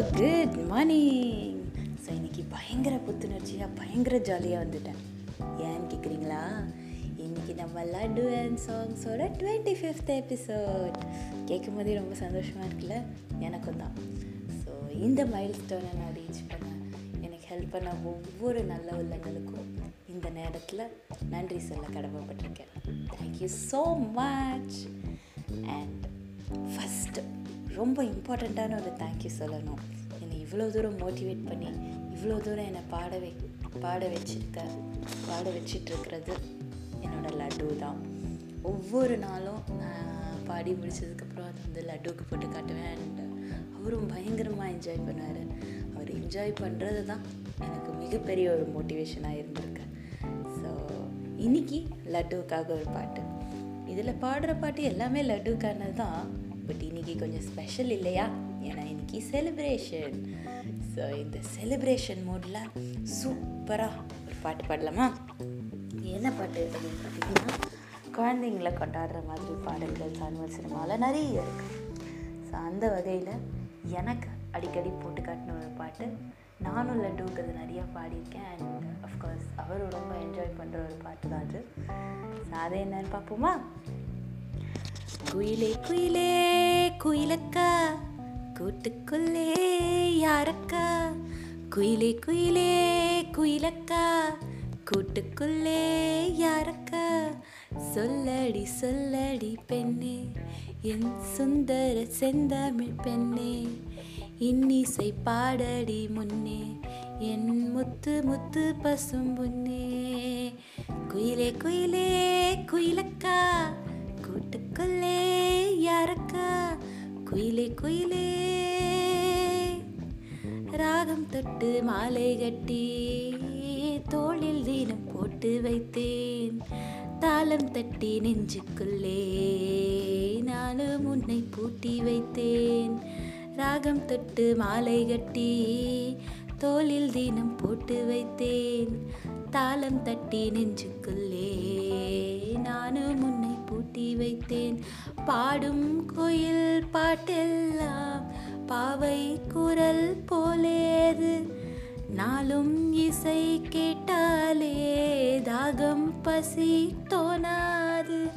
Good morning so இன்னைக்கு பயங்கர புத்துணர்ச்சியாக பயங்கர ஜாலியாக வந்துட்டேன். ஏன்னு கேட்குறீங்களா இன்னைக்கு நம்ம லட்டு அண்ட் சாங்ஸோட டுவெண்ட்டி ஃபிஃப்த் எபிசோட் கேட்கும் போதே ரொம்ப சந்தோஷமாக இருக்குல்ல? எனக்கும் தான். ஸோ இந்த மைல் ஸ்டோனை நான் ரீச் பண்ண எனக்கு ஹெல்ப் பண்ண ஒவ்வொரு நல்ல உள்ளங்களுக்கும் இந்த நேரத்தில் நன்றி சொல்ல கடமைப்பட்டிருக்கேன். தேங்க்யூ ஸோ மச் அண்ட் ரொம்ப இம்பார்ட்டண்ட்டான ஒரு தேங்க்யூ சொல்லணும். என்னை இவ்வளோ தூரம் மோட்டிவேட் பண்ணி இவ்வளோ தூரம் என்னை பாட வை பாட வச்சிருக்க பாட வச்சிட்ருக்கிறது என்னோடய லட்டு தான். ஒவ்வொரு நாளும் பாடி முடிச்சதுக்கப்புறம் அது வந்து லட்டுவுக்கு போட்டு காட்டுவேன். அண்ட் அவரும் பயங்கரமாக என்ஜாய் பண்ணார் அவர் என்ஜாய் பண்ணுறது தான் எனக்கு மிகப்பெரிய ஒரு மோட்டிவேஷனாக இருந்திருக்கு. ஸோ இன்னைக்கு லட்டுவுக்காக ஒரு பாட்டு. இதில் பாடுற பாட்டு எல்லாமே லட்டுக்கானது தான். பட் இன்னைக்கு கொஞ்சம் ஸ்பெஷல் இல்லையா ஏன்னா இன்னைக்கு செலிப்ரேஷன் ஸோ இந்த செலிப்ரேஷன் மூடில் சூப்பராக ஒரு பாட்டு பாடலாமா என்ன பாட்டு அப்படின்னு பார்த்தீங்கன்னா குழந்தைங்களை கொண்டாடுற மாதிரி பாடல்கள் சான்வல் சினிமாவில் நிறைய இருக்குது ஸோ அந்த வகையில் எனக்கு அடிக்கடி போட்டு காட்டின ஒரு பாட்டு நானும் லட்டுவுக்கு அது நிறையா பாடியிருக்கேன் அண்ட் அஃப்கோர்ஸ் அவரும் ரொம்ப என்ஜாய் பண்ணுற ஒரு பாட்டு தான் அது ஸோ அதை என்னன்னு பார்ப்போமா குயிலே குயிலே குயிலக்கா. கூட்டுக்குள்ளே யாரக்கா? குயிலே குயிலே குயிலக்கா. கூட்டுக்குள்ளே யாரக்கா? சொல்லடி சொல்லடி பெண்ணே என் சுந்தர செந்தமிழ் பெண்ணே இன்னிசை பாடடி முன்னே என் முத்து முத்து பசும் புன்னே குயிலே குயிலே குயிலக்கா. கூட்டுக்குள்ளே யாரக்கா? குயிலே குயிலே. ராகம் தொட்டு மாலை கட்டி தோளில் தீனம் போட்டு வைத்தேன். தாளம் தட்டி நெஞ்சுக்குள்ளே நானும் உன்னை பூட்டி வைத்தேன். ராகம் தொட்டு மாலை கட்டி தோளில் தீனம் போட்டு வைத்தேன். தாளம் தட்டி நெஞ்சுக்குள்ளே வைத்தேன். பாடும் கோயில் பாட்டெல்லாம் பாவை குரல் போலேது. நாளும் இசை கேட்டாலே தாகம் பசி தோணாது.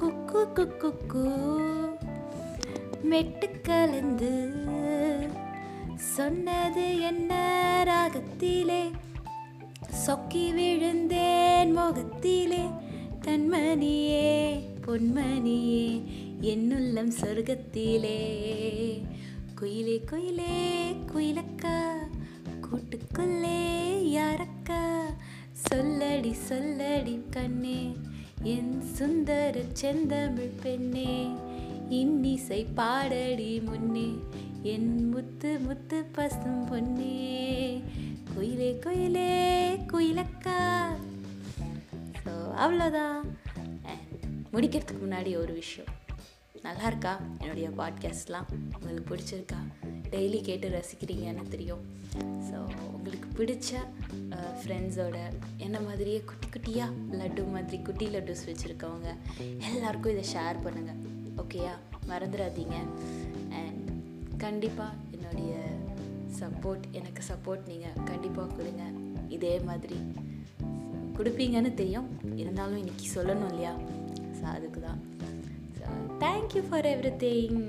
குக்கு குக்கு மெட்டு கலந்து சொன்னது என்ன ராகத்திலே? சொக்கி விழுந்தேன் முகத்திலே. தன்மணியே பொன்மணியே என்னுள்ளம் சொர்க்கத்திலே. குயிலே குயிலே குயிலக்கா கூட்டுக்குள்ளே யாரக்கா? சொல்லடி சொல்லடி கண்ணே என் சுந்தர செந்தமிழ் பெண்ணே இன்னிசை பாடடி முன்னே என் முத்து முத்து பசும் பொன்னே. குயிலே குயிலே குயிலக்கா அவ்வளோதான். முடிக்கிறதுக்கு முன்னாடி ஒரு விஷயம். நல்லா இருக்கா என்னுடைய பாட்காஸ்ட்லாம் உங்களுக்கு பிடிச்சிருக்கா? டெய்லி கேட்டு ரசிக்கிறீங்கன்னு தெரியும். ஸோ உங்களுக்கு பிடிச்ச ஃப்ரெண்ட்ஸோட என்ன மாதிரியே குட்டி குட்டியாக லட்டு மாதிரி குட்டி லட்டுஸ் வச்சுருக்கவங்க எல்லாருக்கும் இதை ஷேர் பண்ணுங்கள் ஓகேயா மறந்துடாதீங்க. அண்ட் கண்டிப்பாக என்னுடைய சப்போர்ட் எனக்கு சப்போர்ட் நீங்கள் கண்டிப்பாக கொடுங்க. இதே மாதிரி. கொடுப்பீங்கன்னு தெரியும். இருந்தாலும் இன்னைக்கு சொல்லணும் இல்லையா? ஸோ அதுக்கு தான் so thank you for everything